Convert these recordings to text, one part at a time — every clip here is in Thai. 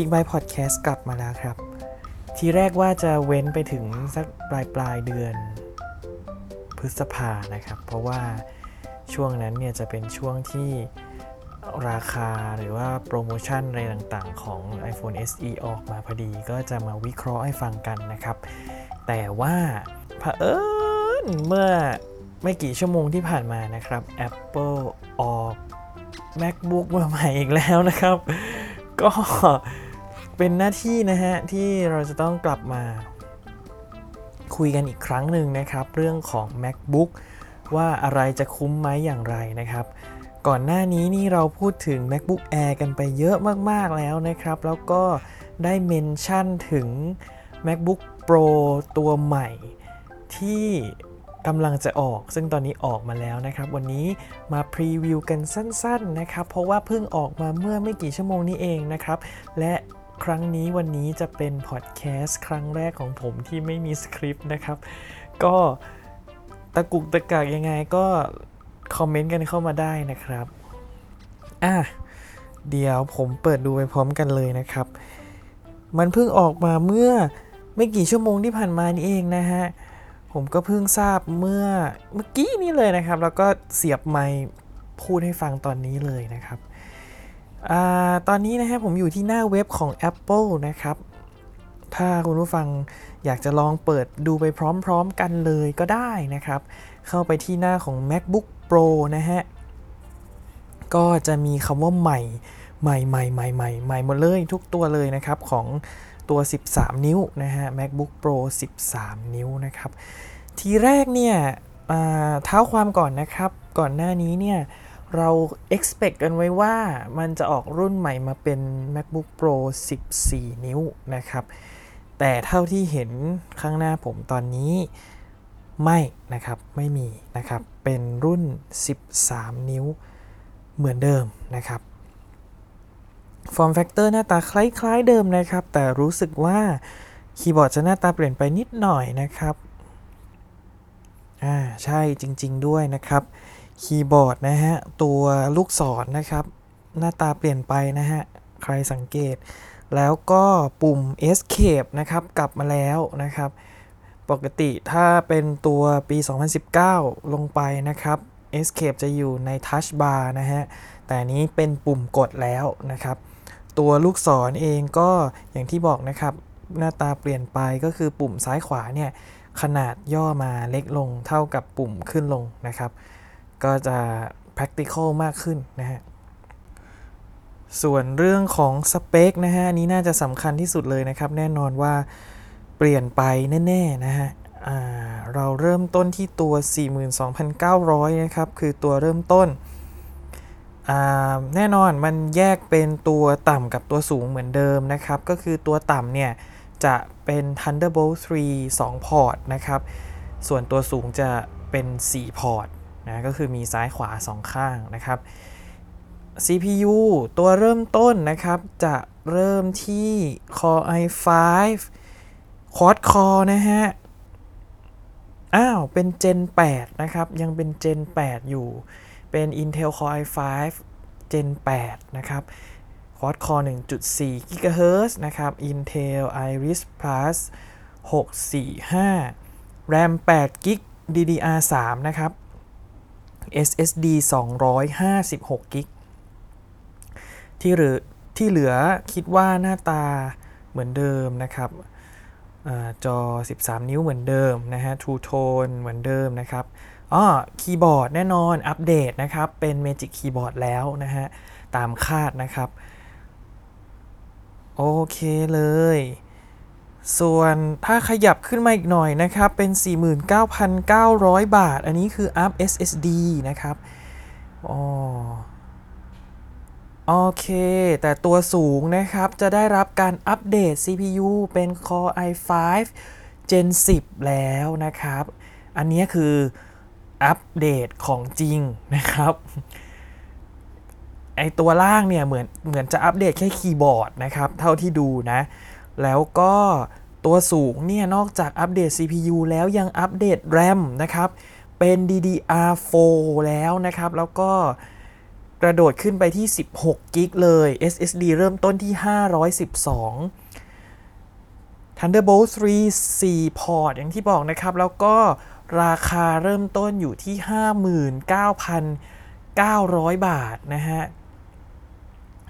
Geekbyte Podcast กลับมาแล้วครับ ทีแรกว่าจะเว้นไปถึงสักปลายปลายเดือนพฤษภานะครับ เพราะว่าช่วงนั้นเนี่ยจะเป็นช่วงที่ราคาหรือว่าโปรโมชั่นอะไรต่างๆ ของ iPhone SE ออกมาพอดี ก็จะมาวิเคราะห์ให้ฟังกันนะครับ แต่ว่าเผอิญเมื่อไม่กี่ชั่วโมงที่ผ่านมานะครับ Apple ออก MacBook มาใหม่อีกแล้วนะครับ ก็ เป็นหน้าที่นะฮะที่เราจะต้องกลับมาคุยกันอีกครั้งหนึ่งนะครับ เรื่องของ MacBook ว่าอะไรจะคุ้มไหมอย่างไรนะครับ ก่อนหน้านี้นี่เราพูดถึง MacBook Air กันไปเยอะมาก ๆ แล้วนะครับ แล้วก็ได้เมนชั่นถึง MacBook Pro ตัวใหม่ที่กำลังจะออก ซึ่งตอนนี้ออกมาแล้วนะครับ วันนี้มาพรีวิวกันสั้น ๆ นะครับ เพราะว่าเพิ่งออกมาเมื่อไม่กี่ชั่วโมงนี้เองนะครับ และ ครั้งนี้วันนี้จะเป็นพอดแคสต์ครั้งแรกของผมที่ไม่มีสคริปต์นะครับ ก็ตะกุกตะกักยังไงก็คอมเมนต์กันเข้ามาได้นะครับ อะ เดี๋ยวผมเปิดดูไปพร้อมกันเลยนะครับ มันเพิ่งออกมาเมื่อไม่กี่ชั่วโมงที่ผ่านมานี่เองนะฮะ ผมก็เพิ่งทราบเมื่อเมื่อกี้นี้เลยนะครับ แล้วก็เสียบไมค์พูดให้ฟังตอนนี้เลยนะครับ อตอนนี้นะฮะผมอยู่ที่หน้าเว็บของ Apple นะครับ ถ้าคุณผู้ฟังอยากจะลองเปิดดูไปพร้อมๆกันเลยก็ได้นะครับ เข้าไปที่หน้าของ MacBook Pro นะฮะ ก็จะมีคำว่าใหม่ใหม่ใหม่ใหม่ใหม่ใหม่หมดเลยทุกตัวเลยนะครับของตัว 13 นิ้วนะฮะ MacBook Pro 13 นิ้วนะครับ ทีแรกเนี่ยเท้าความก่อนนะครับ ก่อนหน้านี้เนี่ย เรา expect กันไว้ว่ามันจะออกรุ่นใหม่มาเป็น MacBook Pro 14 นิ้วนะครับ แต่เท่าที่เห็นข้างหน้าผมตอนนี้ไม่นะครับ ไม่มีนะครับ เป็นรุ่น 13 นิ้วเหมือนเดิมนะครับ Form Factor หน้าตาคล้ายๆเดิมนะครับ แต่รู้สึกว่าคีย์บอร์ดจะหน้าตาเปลี่ยนไปนิดหน่อยนะครับ อ่า ใช่จริง ๆ ด้วยนะครับ คีย์บอร์ดนะฮะ ตัวลูกศรนนะครับ หน้าตาเปลี่ยนไปนะฮะ ใครสังเกต แล้วก็ปุ่ม Escape นะครับ กลับมาแล้วนะครับ ปกติถ้าเป็นตัวปี 2019 ลงไปนะครับ Escape จะอยู่ใน Touch Bar นะฮะ แต่นี้เป็นปุ่มกดแล้วนะครับ ตัวลูกศรเองก็อย่างที่บอกนะครับ หน้าตาเปลี่ยนไปก็คือปุ่มซ้ายขวาเนี่ย ขนาดย่อมาเล็กลงเท่ากับปุ่มขึ้นลงนะครับ ก็จะ practical มากขึ้นนะฮะ ส่วนเรื่องของสเปคนะฮะนี้น่าจะสำคัญที่สุดเลยนะครับ แน่นอนว่าเปลี่ยนไปแน่ๆนะฮะเราเริ่มต้นที่ตัว 42,900 นะครับ คือตัวเริ่มต้น แน่นอนมันแยกเป็นตัวต่ำกับตัวสูงเหมือนเดิมนะครับ ก็คือตัวต่ำเนี่ยจะเป็น Thunderbolt 3 2 พอร์ตนะครับ ส่วนตัวสูงจะเป็น 4 พอร์ต นะก็คือมีซ้ายขวา 2 ข้างนะครับ CPU ตัวเริ่มต้นนะครับ จะเริ่มที่ Core i5 Quad Core นะฮะ อ้าว เป็น Gen 8 นะครับ ยังเป็น Gen 8 อยู่ เป็น Intel Core i5 Gen 8 นะครับ Quad Core 1.4 GHz นะครับ Intel Iris Plus 645 RAM 8 GB DDR3 นะครับ SSD 256 GB ที่เหลือที่เหลือคิดว่าหน้าตาเหมือนเดิมนะครับอจอ 13 นิ้วเหมือนเดิมนะฮะ True Tone เหมือนเดิมนะครับอ๋อคีย์บอร์ดแน่นอนอัปเดตนะครับ เป็น Magic Keyboard แล้วนะฮะ ตามคาดนะครับ โอเคเลย ส่วนถ้าขยับขึ้นมาอีกหน่อยนะครับ เป็น 49,900 บาท อันนี้คืออัพ SSD นะครับอ๋อโอเค แต่ตัวสูงนะครับ จะได้รับการอัปเดต CPU เป็น Core i5 Gen 10 แล้วนะครับ อันนี้คืออัปเดตของจริงนะครับ ไอตัวล่างเนี่ยเหมือนเหมือนจะอัปเดตแค่คีย์บอร์ดนะครับ เท่าที่ดูนะ แล้วก็ตัวสูงเนี่ยนอกจากอัปเดต CPU แล้วยังอัปเดต RAM นะครับ เป็น DDR4 แล้วนะครับ แล้วก็กระโดดขึ้นไปที่ 16กิกเลย SSD เริ่มต้นที่ 512 Thunderbolt 3 4 พอร์ตอย่างที่บอกนะครับ แล้วก็ราคาเริ่มต้นอยู่ที่ 59,900 บาทนะฮะ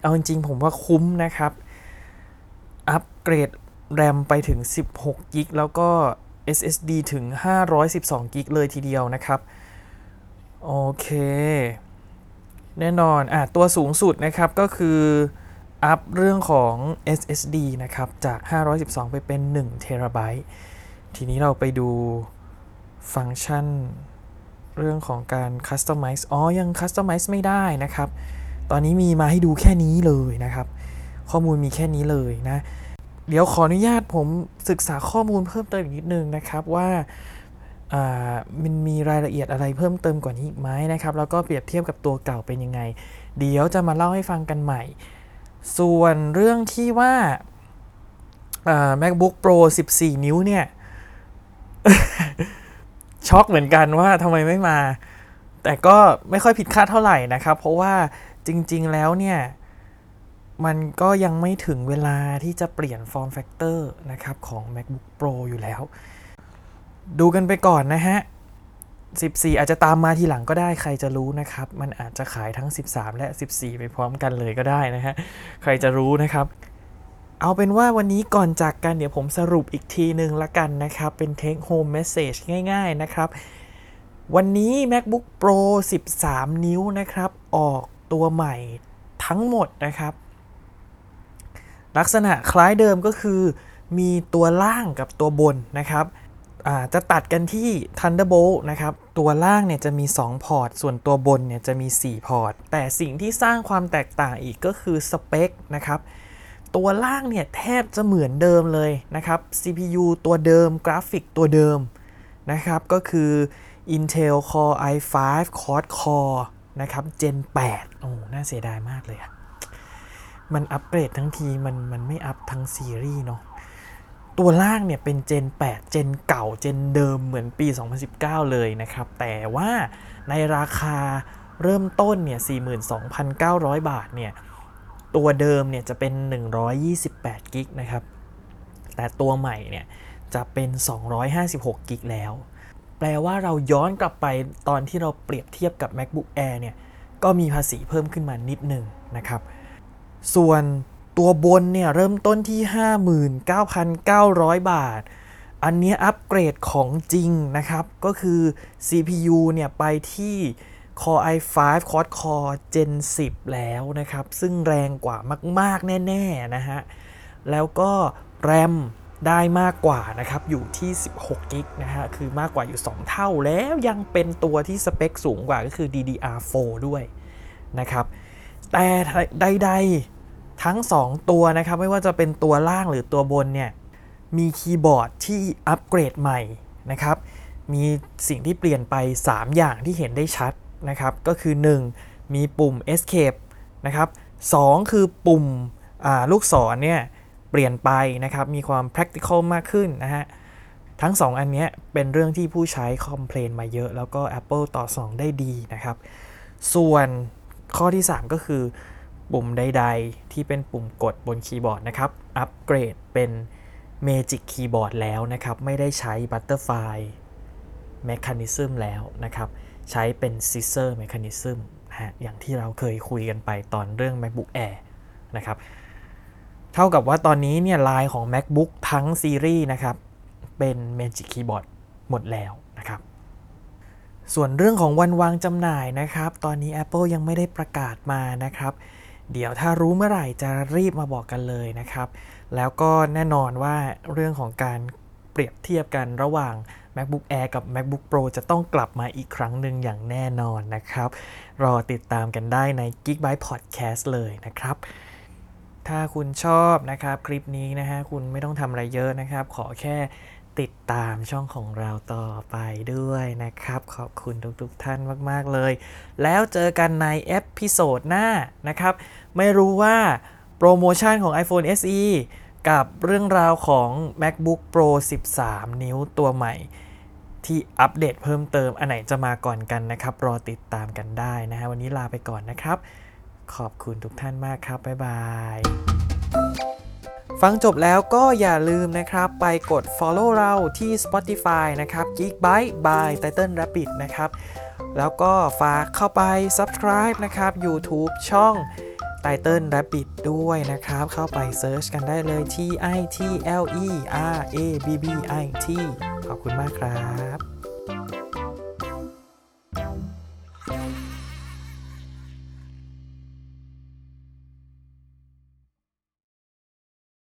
เอาจริงๆผมว่าคุ้มนะครับ อัปเกรดแรมไปถึง 16กิกแล้วก็ SSD ถึง 512กิกเลยทีเดียวนะครับ โอเค แน่นอนอะตัวสูงสุดนะครับก็คืออัพเรื่องของ SSD นะครับ จาก 512 ไปเป็น1เทราไบต์ทีนี้เราไปดูฟังก์ชันเรื่องของการ Customize อ๋อ ยัง Customize ไม่ได้นะครับ ตอนนี้มีมาให้ดูแค่นี้เลยนะครับ ข้อมูลมีแค่นี้เลยนะ เดี๋ยวขออนุญาตผมศึกษาข้อมูลเพิ่มเติมอีกนิดนึงนะครับว่ามันมีรายละเอียดอะไรเพิ่มเติมกว่านี้อีกไหมนะครับ แล้วก็เปรียบเทียบกับตัวเก่าเป็นยังไง เดี๋ยวจะมาเล่าให้ฟังกันใหม่ ส่วนเรื่องที่ว่า MacBook Pro 14 นิ้วเนี่ย ช็อกเหมือนกันว่าทำไมไม่มา แต่ก็ไม่ค่อยผิดคาดเท่าไหร่นะครับ เพราะว่าจริง ๆ แล้วเนี่ย มันก็ยังไม่ถึงเวลาที่จะเปลี่ยน form factor นะครับของ MacBook Pro อยู่แล้ว ดูกันไปก่อนนะฮะ 14 อาจจะตามมาทีหลังก็ได้ใครจะรู้นะครับ มันอาจจะขายทั้ง 13 และ 14 ไปพร้อมกันเลยก็ได้นะฮะ ใครจะรู้นะครับเอาเป็นว่าวันนี้ก่อนจากกันเดี๋ยวผมสรุปอีกทีหนึ่งละกันนะครับ เป็น take home message ง่าย ๆนะครับ วันนี้ MacBook Pro 13 นิ้วนะครับ ออกตัวใหม่ทั้งหมดนะครับ ลักษณะคล้ายเดิมก็คือ มีตัวล่างกับตัวบนนะครับจะตัดกันที่ Thunderbolt นะครับ ตัวล่างเนี่ยจะมี 2 พอร์ต ส่วนตัวบนเนี่ยจะมี 4 พอร์ต แต่สิ่งที่สร้างความแตกต่างอีกก็คือสเปคนะครับ ตัวล่างเนี่ยแทบจะเหมือนเดิมเลยนะครับ CPU ตัวเดิมกราฟิกตัวเดิมนะครับ ก็คือ Intel Core i5 Quad Core นะครับ Gen 8 โอ้ น่าเสียดายมากเลยอะ มันอัปเกรดทั้งทีมันมันไม่อัปทั้งซีรีส์เนาะตัวล่างเนี่ยเป็นเจน 8 เจนเก่า เจนเดิมเหมือนปี 2019 เลยนะครับ แต่ว่าในราคาเริ่มต้นเนี่ย 42,900 บาทเนี่ย ตัวเดิมเนี่ยจะเป็น 128กิกนะครับ แต่ตัวใหม่เนี่ยจะเป็น 256กิกแล้ว แปลว่าเราย้อนกลับไปตอนที่เราเปรียบเทียบกับ MacBook Air เนี่ย ก็มีภาษีเพิ่มขึ้นมานิดหนึ่งนะครับ ส่วนตัวบนเนี่ยเริ่มต้นที่ 59,900 บาท อันนี้อัปเกรดของจริงนะครับ ก็คือ CPU เนี่ยไปที่ Core i5 Quad Core Gen 10 แล้วนะครับ ซึ่งแรงกว่ามาก ๆ แน่ ๆ นะฮะ แล้วก็ RAM ได้มากกว่านะครับ อยู่ที่ 16กิกนะฮะ คือมากกว่าอยู่ 2 เท่าแล้วยังเป็นตัวที่สเปคสูงกว่าก็คือ DDR4 ด้วยนะครับ แต่ใดๆ ทั้ง 2 ตัวนะครับ ไม่ว่าจะเป็นตัวล่างหรือตัวบนเนี่ยมีคีย์บอร์ดที่อัปเกรดใหม่นะครับ มีสิ่งที่เปลี่ยนไป 3 อย่างที่เห็นได้ชัดนะครับ ก็คือ 1. มีปุ่ม escape นะครับ 2 คือปุ่มลูกศรเนี่ยเปลี่ยนไปนะครับ มีความ practical มากขึ้นนะฮะ ทั้ง 2 อันนี้เป็นเรื่องที่ผู้ใช้คอมเพลนมาเยอะ แล้วก็ Apple ต่อสได้ดีนะครับ ส่วนข้อที่ 3 ก็คือ ปุ่มใด ๆ ที่เป็นปุ่มกดบนคีย์บอร์ดนะครับ อัปเกรดเป็น Magic Keyboard แล้วนะครับ ไม่ได้ใช้ Butterfly Mechanism แล้วนะครับ ใช้เป็น Scissor Mechanism นะฮะอย่างที่เราเคยคุยกันไปตอนเรื่อง MacBook Air นะครับ เท่ากับว่าตอนนี้เนี่ยลายของ MacBook ทั้งซีรีส์นะครับ เป็น Magic Keyboard หมดแล้วนะครับส่วนเรื่องของวันวางจำหน่ายนะครับ ตอนนี้ Apple ยังไม่ได้ประกาศมานะครับ เดี๋ยวถ้ารู้เมื่อไหร่จะรีบมาบอกกันเลยนะครับ แล้วก็แน่นอนว่าเรื่องของการเปรียบเทียบกันระหว่าง MacBook Air กับ MacBook Pro จะต้องกลับมาอีกครั้งหนึ่งอย่างแน่นอนนะครับ รอติดตามกันได้ใน Geekbyte Podcast เลยนะครับ ถ้าคุณชอบนะครับคลิปนี้นะฮะคุณไม่ต้องทำอะไรเยอะนะครับ ขอแค่ ติดตามช่องของเราต่อไปด้วยนะครับ ขอบคุณทุกๆท่านมาก ๆ เลย แล้วเจอกันใน episode หน้านะครับ ไม่รู้ว่าโปรโมชั่นของ iPhone SE กับเรื่องราวของ MacBook Pro 13 นิ้วตัวใหม่ ที่อัปเดตเพิ่มเติมอันไหนจะมาก่อนกันนะครับ รอติดตามกันได้นะฮะวันนี้ลาไปก่อนนะครับ ขอบคุณทุกท่านมากครับ บ๊ายบาย ฟังจบแล้วก็อย่าลืมนะครับ ไปกด follow เราที่ Spotify นะครับ Geekbyte by Title Rabbit นะครับ แล้วก็ฝากเข้าไป subscribe นะครับ YouTube ช่อง Title Rabbit ด้วยนะครับ เข้าไป search กันได้เลย T I T L E R A B B I T ขอบคุณมากครับ